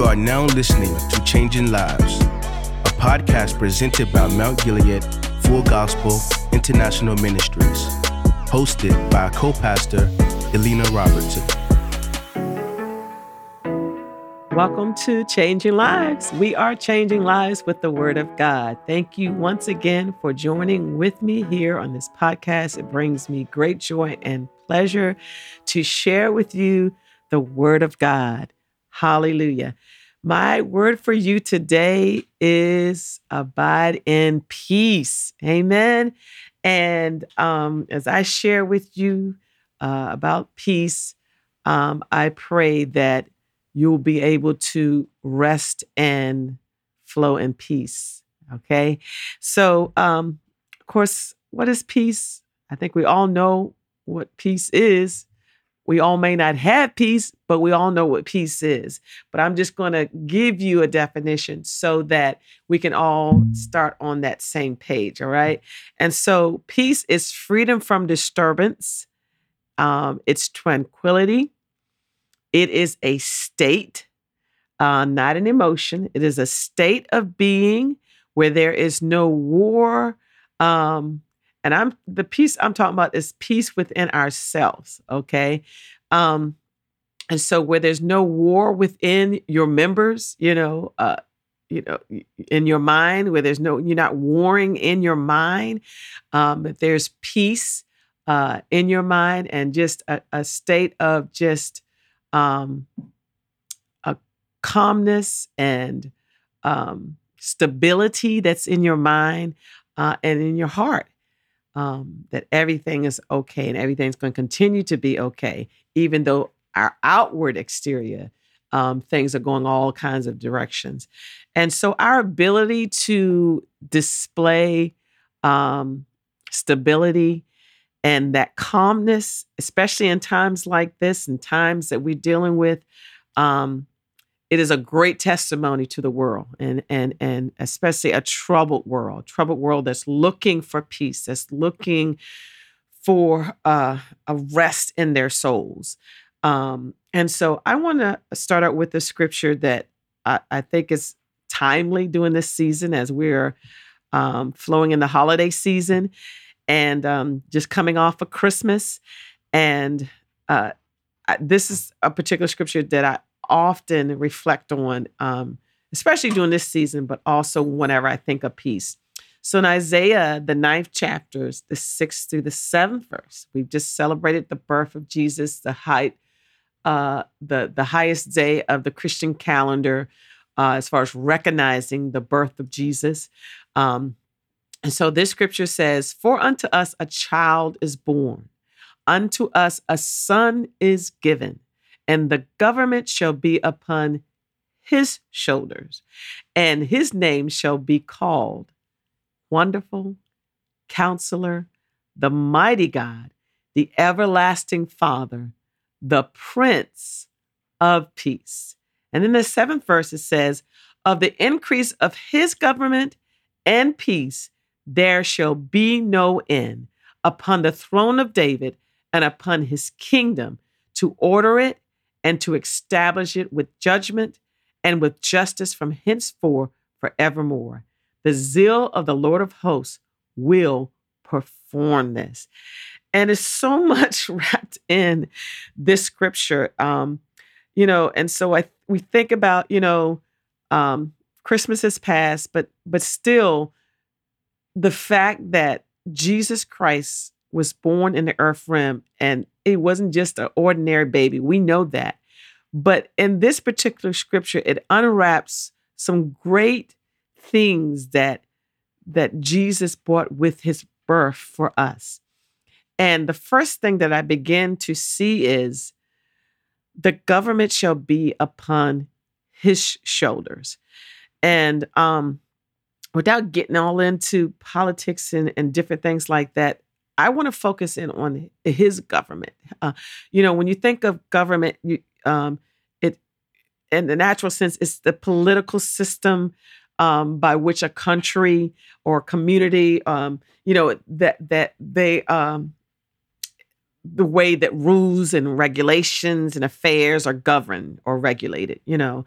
You are now listening to Changing Lives, a podcast presented by Mount Gilead Full Gospel International Ministries, hosted by co pastor Elena Robertson. Welcome to Changing Lives. We are changing lives with the Word of God. Thank you once again for joining with me here on this podcast. It brings me great joy and pleasure to share with you the Word of God. Hallelujah. My word for you today is abide in peace. Amen. And um, as I share with you uh, about peace, um, I pray that you'll be able to rest and flow in peace. Okay. So, um, of course, what is peace? I think we all know what peace is. We all may not have peace, but we all know what peace is. But I'm just going to give you a definition so that we can all start on that same page. All right. And so, peace is freedom from disturbance, um, it's tranquility, it is a state, uh, not an emotion. It is a state of being where there is no war. Um, and I'm the peace I'm talking about is peace within ourselves. Okay. Um, and so where there's no war within your members, you know, uh, you know, in your mind, where there's no, you're not warring in your mind, um, there's peace uh, in your mind and just a, a state of just um, a calmness and um, stability that's in your mind uh, and in your heart. Um, that everything is okay and everything's going to continue to be okay, even though our outward exterior um, things are going all kinds of directions. And so our ability to display um, stability and that calmness, especially in times like this and times that we're dealing with, um, it is a great testimony to the world and and and especially a troubled world, troubled world that's looking for peace, that's looking for uh, a rest in their souls. Um, and so I want to start out with the scripture that I, I, think is timely during this season as we're um, flowing in the holiday season and um, just coming off of Christmas. And uh, I, this is a particular scripture that I often reflect on, um, especially during this season, but also whenever I think of peace. So in Isaiah, the ninth chapters, the sixth through the seventh verse, we've just celebrated the birth of Jesus, the height, uh, the the highest day of the Christian calendar, uh, as far as recognizing the birth of Jesus. Um, and so this scripture says, For unto us a child is born, unto us a son is given, and the government shall be upon his shoulders, and his name shall be called Wonderful, Counselor, the Mighty God, the Everlasting Father, the Prince of Peace. And in the seventh verse, it says, Of the increase of his government and peace, there shall be no end upon the throne of David and upon his kingdom to order it and to establish it with judgment and with justice from henceforth forevermore. The zeal of the Lord of hosts will perform this. And it's so much wrapped in this scripture. Um, you know, and so I we think about, you know, um, Christmas has passed, but but still the fact that Jesus Christ was born in the earth Rim, and it wasn't just an ordinary baby. We know that. But in this particular scripture, it unwraps some great things that that Jesus brought with his birth for us. And the first thing that I begin to see is the government shall be upon his shoulders. And um without getting all into politics and, and different things like that, I want to focus in on his government. Uh, you know, when you think of government, you, um, it in the natural sense, it's the political system um, by which a country or community, um, you know, that that they um, the way that rules and regulations and affairs are governed or regulated, you know.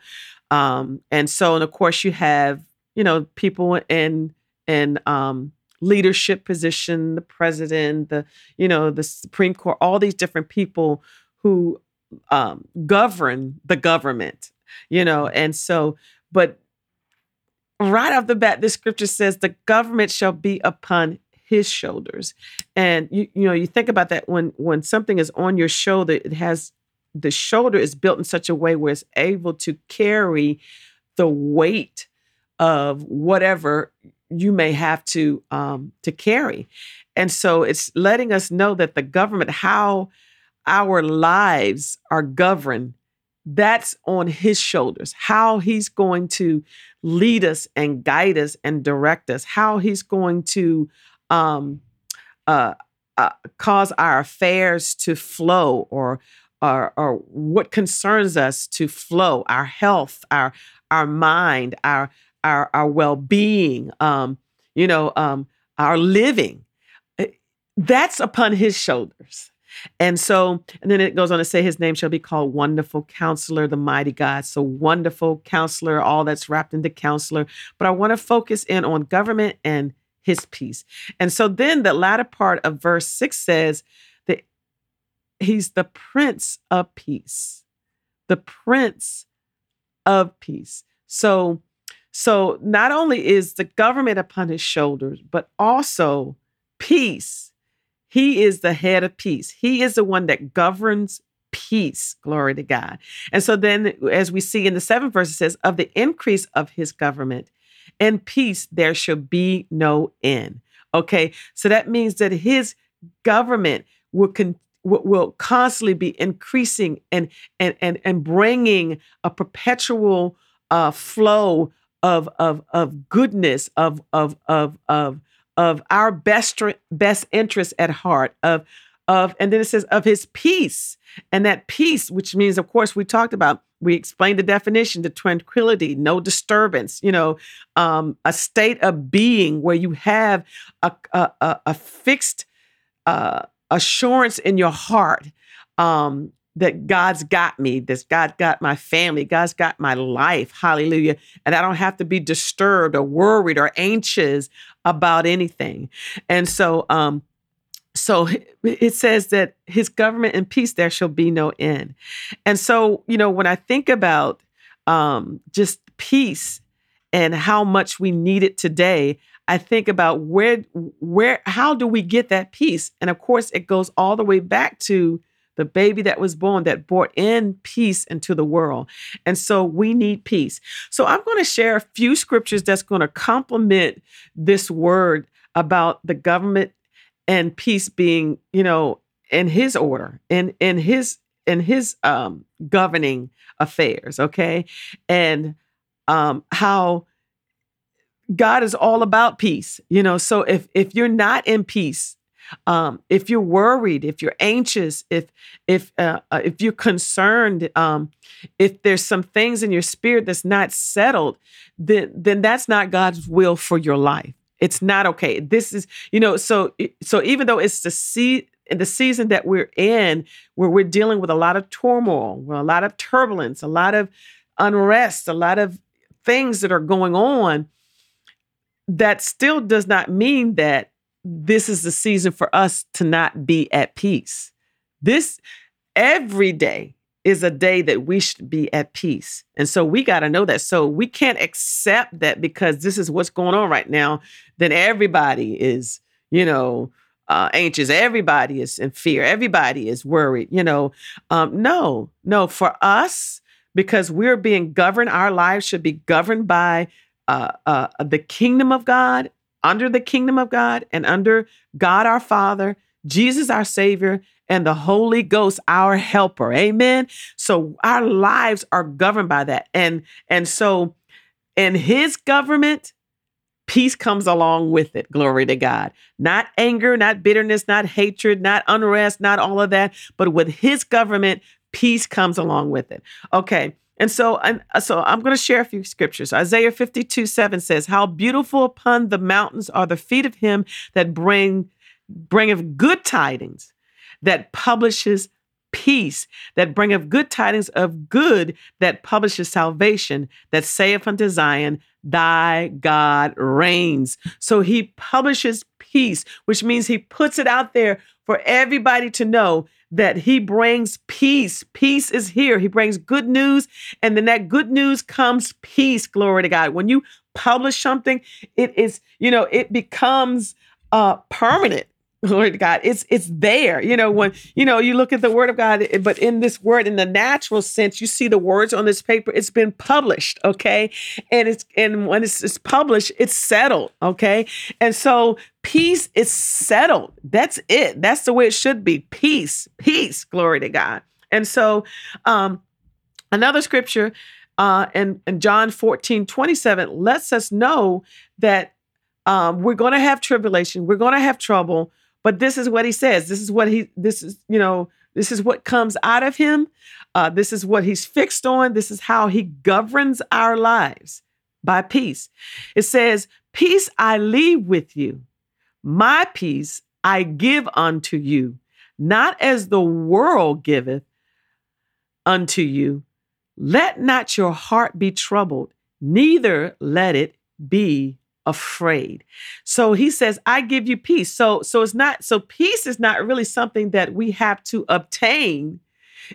Um, and so, and of course, you have, you know, people in in um, leadership position, the president, the you know, the Supreme Court, all these different people who um, govern the government, you know. And so, but right off the bat, the scripture says the government shall be upon his shoulders. And you you know, you think about that when when something is on your shoulder, it has the shoulder is built in such a way where it's able to carry the weight of whatever you may have to um, to carry. And so it's letting us know that the government, how our lives are governed, that's on his shoulders. How he's going to lead us and guide us and direct us. How he's going to um, uh, uh, cause our affairs to flow or, or, or what concerns us to flow, our health, our, our mind, our, our, our well-being, um, you know, um, our living. Eh, that's upon his shoulders. And so, and then it goes on to say, His name shall be called Wonderful Counselor, the Mighty God. So, Wonderful Counselor, all that's wrapped into Counselor. But I want to focus in on government and his peace. And so then the latter part of verse six says that he's the prince of peace, the prince of peace. So, so not only is the government upon his shoulders, but also peace. He is the head of peace. He is the one that governs peace. Glory to God. And so then, as we see in the seventh verse, it says, of the increase of his government and peace there shall be no end. Okay, so that means that his government will con- will constantly be increasing and and and and bringing a perpetual uh, flow of of of goodness of of of of of our best best interest at heart of of and then it says of his peace. And that peace which means of course we talked about we explained the definition the tranquility no disturbance you know um, a state of being where you have a, a, a fixed uh, assurance in your heart um, that god's got me this god got my family god's got my life hallelujah and i don't have to be disturbed or worried or anxious about anything. And so um, so it says that his government and peace there shall be no end. And so you know when i think about um, just peace and how much we need it today i think about where where how do we get that peace? And of course it goes all the way back to the baby that was born that brought in peace into the world. And so we need peace. So I'm going to share a few scriptures that's going to complement this word about the government and peace being, you know, in his order, in in his in his um governing affairs, okay? And um how God is all about peace. You know, so if if you're not in peace, um, if you're worried, if you're anxious, if if uh, uh, if you're concerned, um, if there's some things in your spirit that's not settled, then then that's not God's will for your life. It's not okay. This is, you know, so so even though it's the sea in the season that we're in, where we're dealing with a lot of turmoil, a lot of turbulence, a lot of unrest, a lot of things that are going on, that still does not mean that this is the season for us to not be at peace. This every day is a day that we should be at peace. And so we got to know that. So we can't accept that because this is what's going on right now, then everybody is, you know, uh, anxious. Everybody is in fear. Everybody is worried, you know. Um, no, no, for us, because we're being governed, our lives should be governed by uh, uh, the kingdom of God, under the kingdom of God, and under God our Father, Jesus our Savior, and the Holy Ghost, our helper. Amen. So our lives are governed by that. And and so in his government, peace comes along with it. Glory to God. Not anger, not bitterness, not hatred, not unrest, not all of that, but with his government, peace comes along with it. Okay. And so, and uh, so I'm going to share a few scriptures. Isaiah 52, 7 says, How beautiful upon the mountains are the feet of him that bring bringeth good tidings, that publishes peace, that bringeth good tidings of good, that publishes salvation, that saith unto Zion, Thy God reigns. So he publishes peace, which means he puts it out there for everybody to know that he brings peace. Peace is here. He brings good news, and then that good news comes peace. Glory to God. When you publish something, it is, you know, it becomes uh permanent. To God. It's it's there. You know, when you know you look at the word of God, but in this word, in the natural sense, you see the words on this paper, it's been published, okay? And it's and when it's, it's published, it's settled, okay? And so peace is settled. That's it. That's the way it should be. Peace, peace, glory to God. And so um another scripture uh in, in John 14, 27 lets us know that um, we're going to have tribulation, we're going to have trouble, but this is what he says. This is what he, this is, you know, this is what comes out of him. Uh, this is what he's fixed on. This is how he governs our lives by peace. It says, Peace I leave with you, my peace I give unto you, not as the world giveth unto you. Let not your heart be troubled, neither let it be afraid. So he says, I give you peace. So so it's not so peace is not really something that we have to obtain.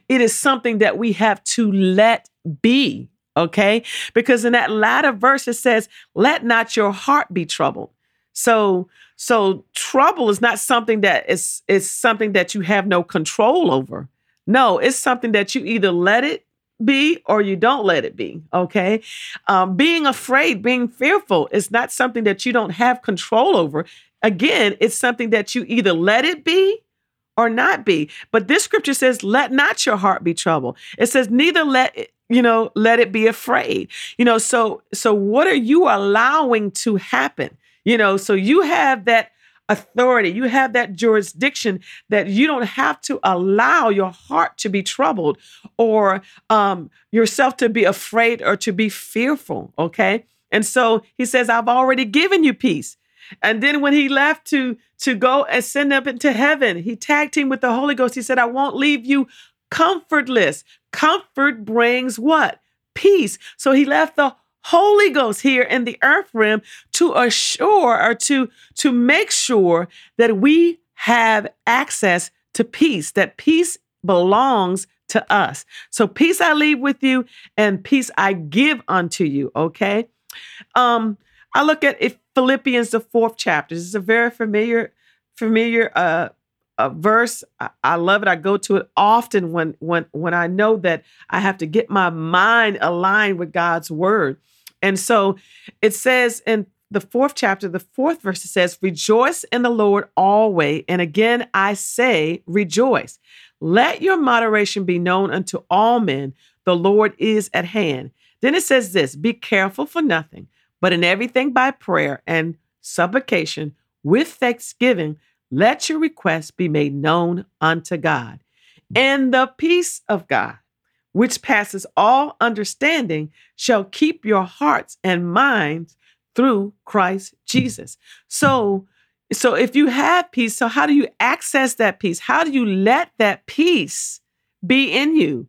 It is something that we have to let be. Okay? Because in that latter verse it says, let not your heart be troubled. So so trouble is not something that is is something that you have no control over. No, it's something that you either let it be or you don't let it be. Okay. Um, being afraid, being fearful is not something that you don't have control over. Again, it's something that you either let it be or not be. But this scripture says, let not your heart be troubled. It says, neither let it, you know, let it be afraid. You know, so so what are you allowing to happen? You know, so you have that authority. You have that jurisdiction that you don't have to allow your heart to be troubled or um, yourself to be afraid or to be fearful. Okay. And so he says, I've already given you peace. And then when he left to to go and send up into heaven, he tagged him with the Holy Ghost. He said, I won't leave you comfortless. Comfort brings what? Peace. So he left the Holy Ghost here in the earth realm to assure or to, to make sure that we have access to peace, that peace belongs to us. So peace I leave with you and peace I give unto you, okay? Um I look at Philippians the 4th chapter. This is a very familiar familiar uh a verse. I, I, love it. I go to it often when when when I know that I have to get my mind aligned with God's word. And so it says in the fourth chapter, the fourth verse it says, Rejoice in the Lord always. And again I say, rejoice. Let your moderation be known unto all men. The Lord is at hand. Then it says this be careful for nothing, but in everything by prayer and supplication with thanksgiving let your requests be made known unto God. And the peace of God, which passes all understanding, shall keep your hearts and minds through Christ Jesus. So, so if you have peace, so how do you access that peace? How do you let that peace be in you?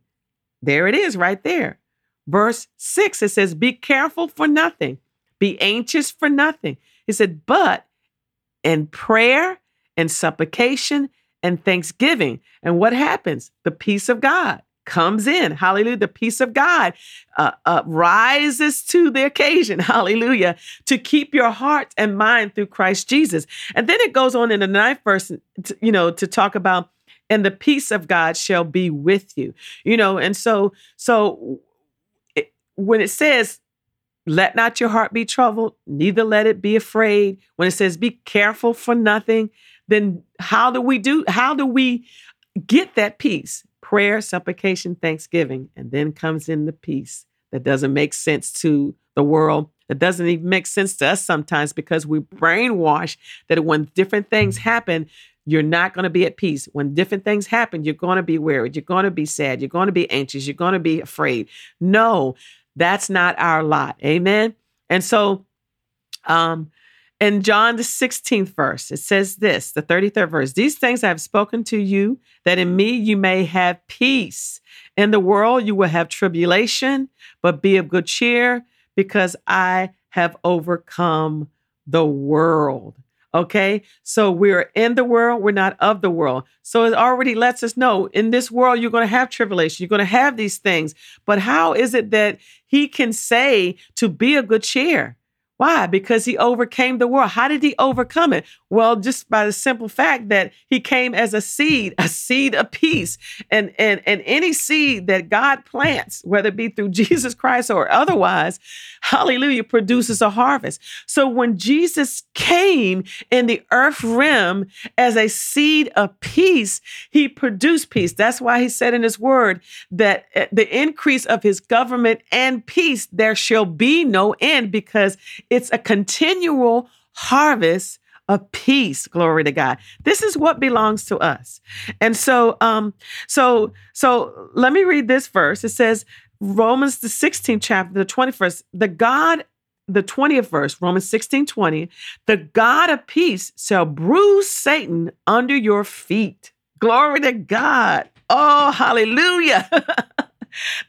There it is right there. Verse 6 it says be careful for nothing. Be anxious for nothing. He said, but in prayer and supplication and thanksgiving. And what happens? The peace of God comes in. Hallelujah. The peace of God uh, uh, rises to the occasion. Hallelujah. To keep your heart and mind through Christ Jesus. And then it goes on in the ninth verse, you know, to talk about, and the peace of God shall be with you. You know, and so, so it, when it says, let not your heart be troubled, neither let it be afraid. When it says, be careful for nothing, then how do we do how do we get that peace? Prayer supplication thanksgiving and then comes in the peace that doesn't make sense to the world that doesn't even make sense to us sometimes because we brainwash that when different things happen you're not going to be at peace. When different things happen you're going to be worried you're going to be sad you're going to be anxious you're going to be afraid. No that's not our lot. Amen? And so um in John, the 16th verse, it says this, the 33rd verse These things I have spoken to you, that in me you may have peace. In the world you will have tribulation, but be of good cheer, because I have overcome the world. Okay. So we're in the world, we're not of the world. So it already lets us know in this world, you're going to have tribulation, you're going to have these things. But how is it that he can say to be a good cheer? Why? Because he overcame the world. How did he overcome it? Well, just by the simple fact that he came as a seed, a seed of peace. And, and, and any seed that God plants, whether it be through Jesus Christ or otherwise, hallelujah, produces a harvest. So when Jesus came in the earth realm as a seed of peace, he produced peace. That's why he said in his word that eh, the increase of his government and peace, there shall be no end because it's a continual harvest of peace glory to god. This is what belongs to us. And so um so so let me read this verse. It says romans the 16th chapter the 21st the god the 20th verse romans 16 20 the god of peace shall bruise satan under your feet. Glory to god. Oh hallelujah.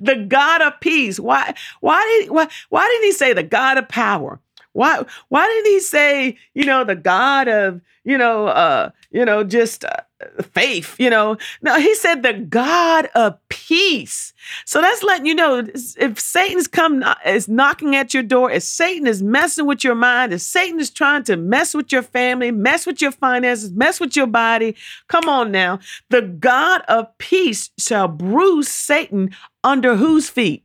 The god of peace. Why why did why, why did he say the god of power why why did he say, you know, the God of, you know, uh, you know, just uh, faith, you know? No, he said the God of peace. So that's letting you know if Satan's come is knocking at your door, if Satan is messing with your mind, if Satan is trying to mess with your family, mess with your finances, mess with your body, come on now. The God of peace shall bruise Satan under whose feet?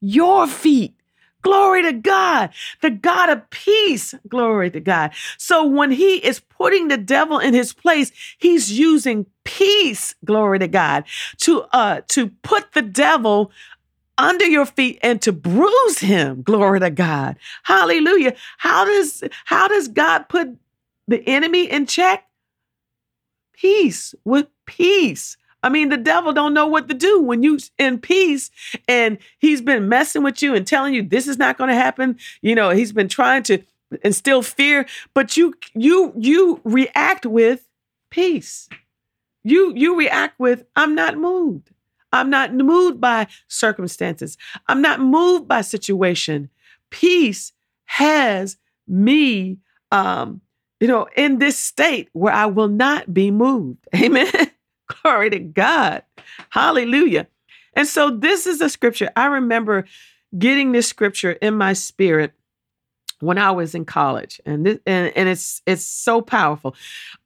Your feet. Glory to God, the God of peace. Glory to God. So when he is putting the devil in his place, he's using peace, glory to God, to uh to put the devil under your feet and to bruise him. Glory to God. Hallelujah. How does how does God put the enemy in check? Peace with peace. I mean, the devil don't know what to do when you in peace and he's been messing with you and telling you this is not going to happen. You know, he's been trying to instill fear, but you you you react with peace. You you react with I'm not moved. I'm not moved by circumstances. I'm not moved by situation. Peace has me um you know in this state where I will not be moved. Amen. Glory to God. Hallelujah. And so this is a scripture. I remember getting this scripture in my spirit when I was in college, and this, and, and it's it's so powerful.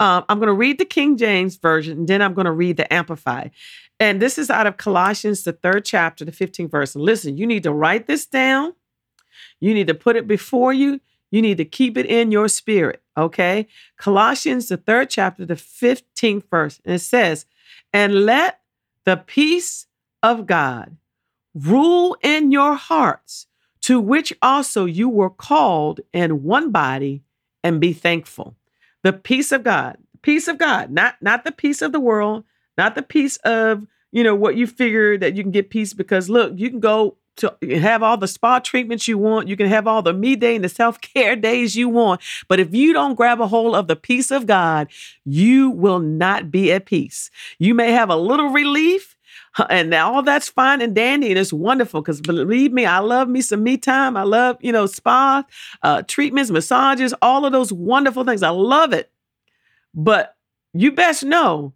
Um, I'm going to read the King James version, and then I'm going to read the Amplified. And this is out of Colossians, the third chapter, the 15th verse. And listen, you need to write this down. You need to put it before you. You need to keep it in your spirit. Okay, Colossians, the third chapter, the 15th verse, and it says, and let the peace of God rule in your hearts, to which also you were called in one body, and be thankful. The peace of God, peace of God, not not the peace of the world, not the peace of you know what you figure that you can get peace because look, you can go to have all the spa treatments you want. You can have all the me day and the self care days you want. But if you don't grab a hold of the peace of God, you will not be at peace. You may have a little relief. And all that's fine and dandy, and it's wonderful because believe me, I love me some me time. I love, you know, spa uh, treatments, massages, all of those wonderful things. I love it. But you best know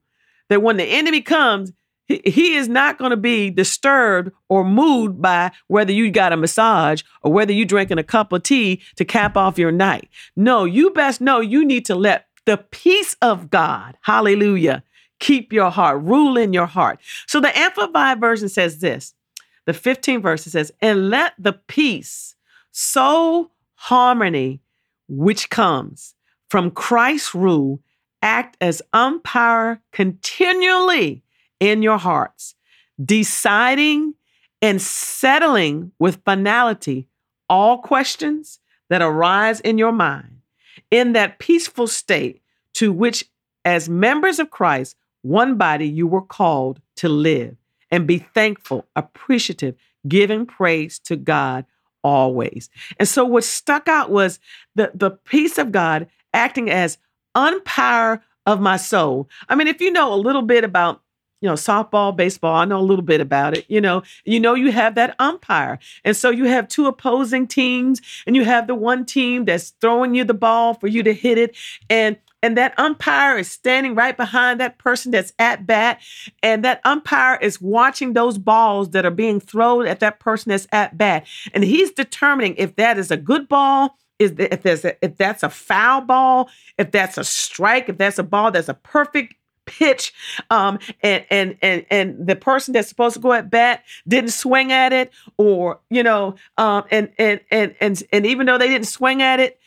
that when the enemy comes, he, is not going to be disturbed or moved by whether you got a massage or whether you drinking a cup of tea to cap off your night. No, you best know you need to let the peace of God, hallelujah, keep your heart, rule in your heart. So the Amplified Version says this the 15th verse says, and let the peace, soul harmony, which comes from Christ's rule, act as umpire continually in your hearts, deciding and settling with finality all questions that arise in your mind in that peaceful state to which, as members of Christ, one body, you were called to live and be thankful, appreciative, giving praise to God always. And so what stuck out was the, the peace of God acting as umpire of my soul. I mean, if you know a little bit about you know softball baseball i know a little bit about it you know you know you have that umpire and so you have two opposing teams and you have the one team that's throwing you the ball for you to hit it and and that umpire is standing right behind that person that's at bat and that umpire is watching those balls that are being thrown at that person that's at bat and he's determining if that is a good ball is if there's a, if that's a foul ball if that's a strike if that's a ball that's a perfect pitch um and and and and the person that's supposed to go at bat didn't swing at it or you know um and and and and, and even though they didn't swing at it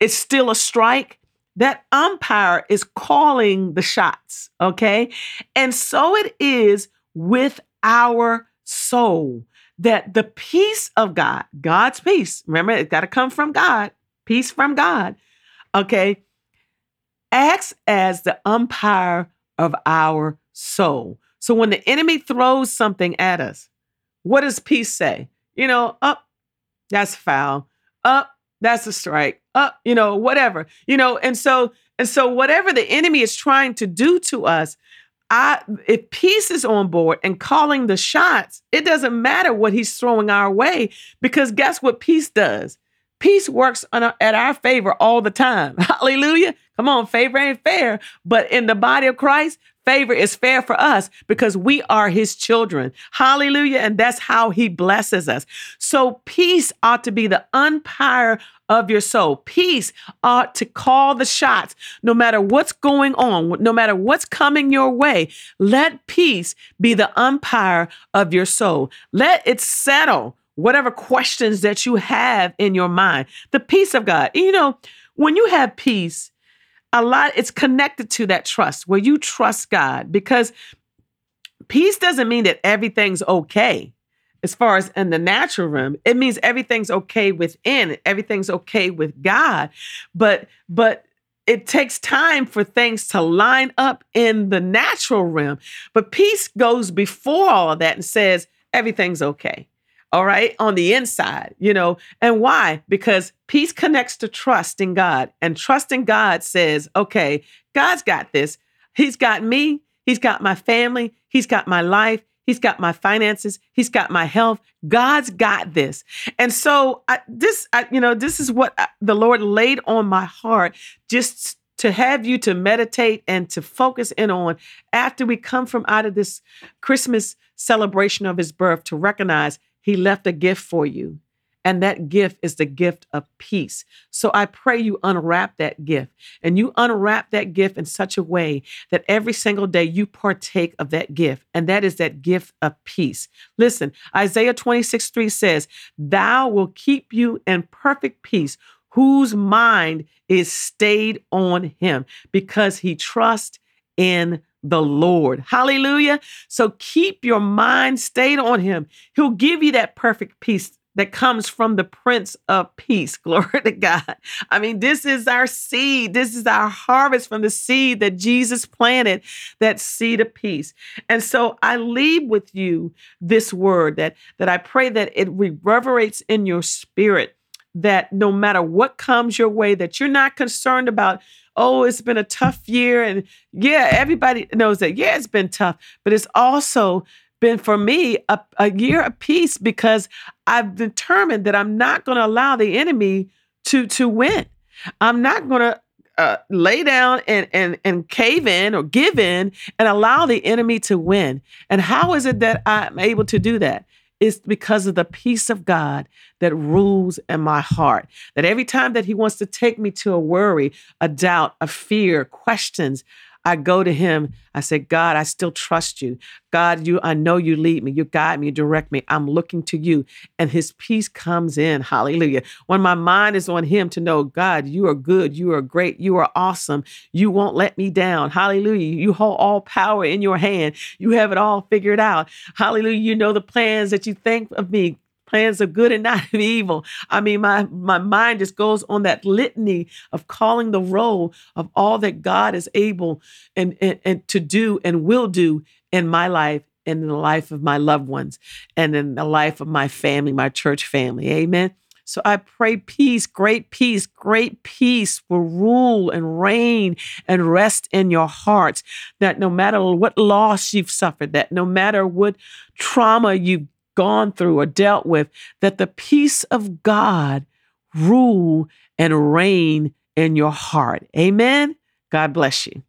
it's still a strike that umpire is calling the shots, okay? And so it is with our soul that the peace of God, God's peace, remember, it's got to come from God, peace from God, okay, acts as the umpire of our soul. So when the enemy throws something at us, what does peace say? You know, up, oh, that's foul. Up, oh, that's a strike. Up, uh, you know, whatever. You know, and so and so whatever the enemy is trying to do to us, I if peace is on board and calling the shots, it doesn't matter what he's throwing our way because guess what peace does? Peace works at our favor all the time. Hallelujah. Come on, favor ain't fair, but in the body of Christ, favor is fair for us because we are his children. Hallelujah. And that's how he blesses us. So peace ought to be the umpire of your soul. Peace ought to call the shots no matter what's going on, no matter what's coming your way. Let peace be the umpire of your soul. Let it settle whatever questions that you have in your mind. The peace of God. You know, when you have peace, a lot it's connected to that trust where you trust God because peace doesn't mean that everything's okay as far as in the natural realm it means everything's okay within everything's okay with god but but it takes time for things to line up in the natural realm but peace goes before all of that and says everything's okay all right, on the inside, you know. And why? Because peace connects to trust in God. And trust in God says, okay, God's got this. He's got me. He's got my family. He's got my life. He's got my finances. He's got my health. God's got this. And so I, this, I, you know, this is what I, the Lord laid on my heart just to have you to meditate and to focus in on after we come from out of this Christmas celebration of his birth to recognize he left a gift for you. And that gift is the gift of peace. So I pray you unwrap that gift and you unwrap that gift in such a way that every single day you partake of that gift. And that is that gift of peace. Listen, Isaiah 26, 3 says, Thou will keep you in perfect peace, whose mind is stayed on him because he trusts in the Lord. Hallelujah. So keep your mind stayed on him. He'll give you that perfect peace that comes from the Prince of Peace. Glory to God. I mean, this is our seed. This is our harvest from the seed that Jesus planted, that seed of peace. And so I leave with you this word that, that I pray that it reverberates in your spirit that no matter what comes your way, that you're not concerned about oh, it's been a tough year. And yeah, everybody knows that, yeah, it's been tough, but it's also been for me a, a year of peace because I've determined that I'm not going to allow the enemy to to win. I'm not going to uh, lay down and, and and cave in or give in and allow the enemy to win. And how is it that I'm able to do that? It's because of the peace of God that rules in my heart. That every time that He wants to take me to a worry, a doubt, a fear, questions, I go to him. I say, God, I still trust you. God, you, I know you lead me, you guide me, you direct me. I'm looking to you. And his peace comes in. Hallelujah. When my mind is on him to know, God, you are good, you are great, you are awesome. You won't let me down. Hallelujah. You hold all power in your hand. You have it all figured out. Hallelujah. You know the plans that you think of me plans of good and not of evil. I mean, my, my mind just goes on that litany of calling the roll of all that God is able and, and, and to do and will do in my life and in the life of my loved ones and in the life of my family, my church family. Amen. So I pray peace, great peace, great peace will rule and reign and rest in your hearts. That no matter what loss you've suffered, that no matter what trauma you've gone through or dealt with, that the peace of God rule and reign in your heart. Amen. God bless you.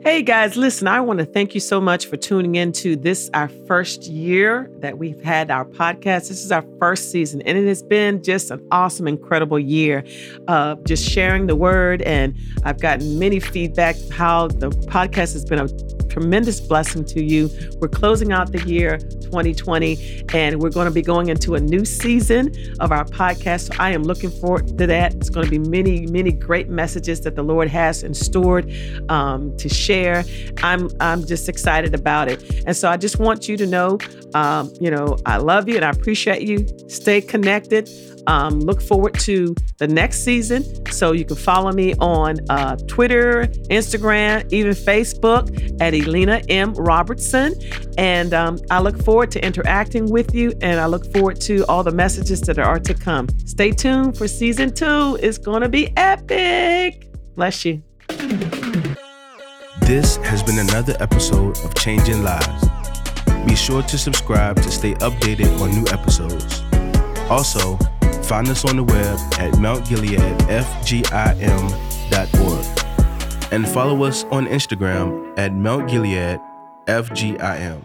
Hey guys, listen, I want to thank you so much for tuning into this, our first year that we've had our podcast. This is our first season, and it has been just an awesome, incredible year of just sharing the word. And I've gotten many feedback how the podcast has been a tremendous blessing to you. We're closing out the year 2020, and we're going to be going into a new season of our podcast. So I am looking forward to that. It's going to be many, many great messages that the Lord has in stored um, to share. I'm I'm just excited about it, and so I just want you to know, um, you know, I love you and I appreciate you. Stay connected. Um, look forward to the next season. So you can follow me on uh, Twitter, Instagram, even Facebook at Elena M. Robertson. And um, I look forward to interacting with you and I look forward to all the messages that are to come. Stay tuned for season two. It's going to be epic. Bless you. This has been another episode of Changing Lives. Be sure to subscribe to stay updated on new episodes. Also, Find us on the web at mountgileadfgim.org and follow us on Instagram at mountgileadfgim.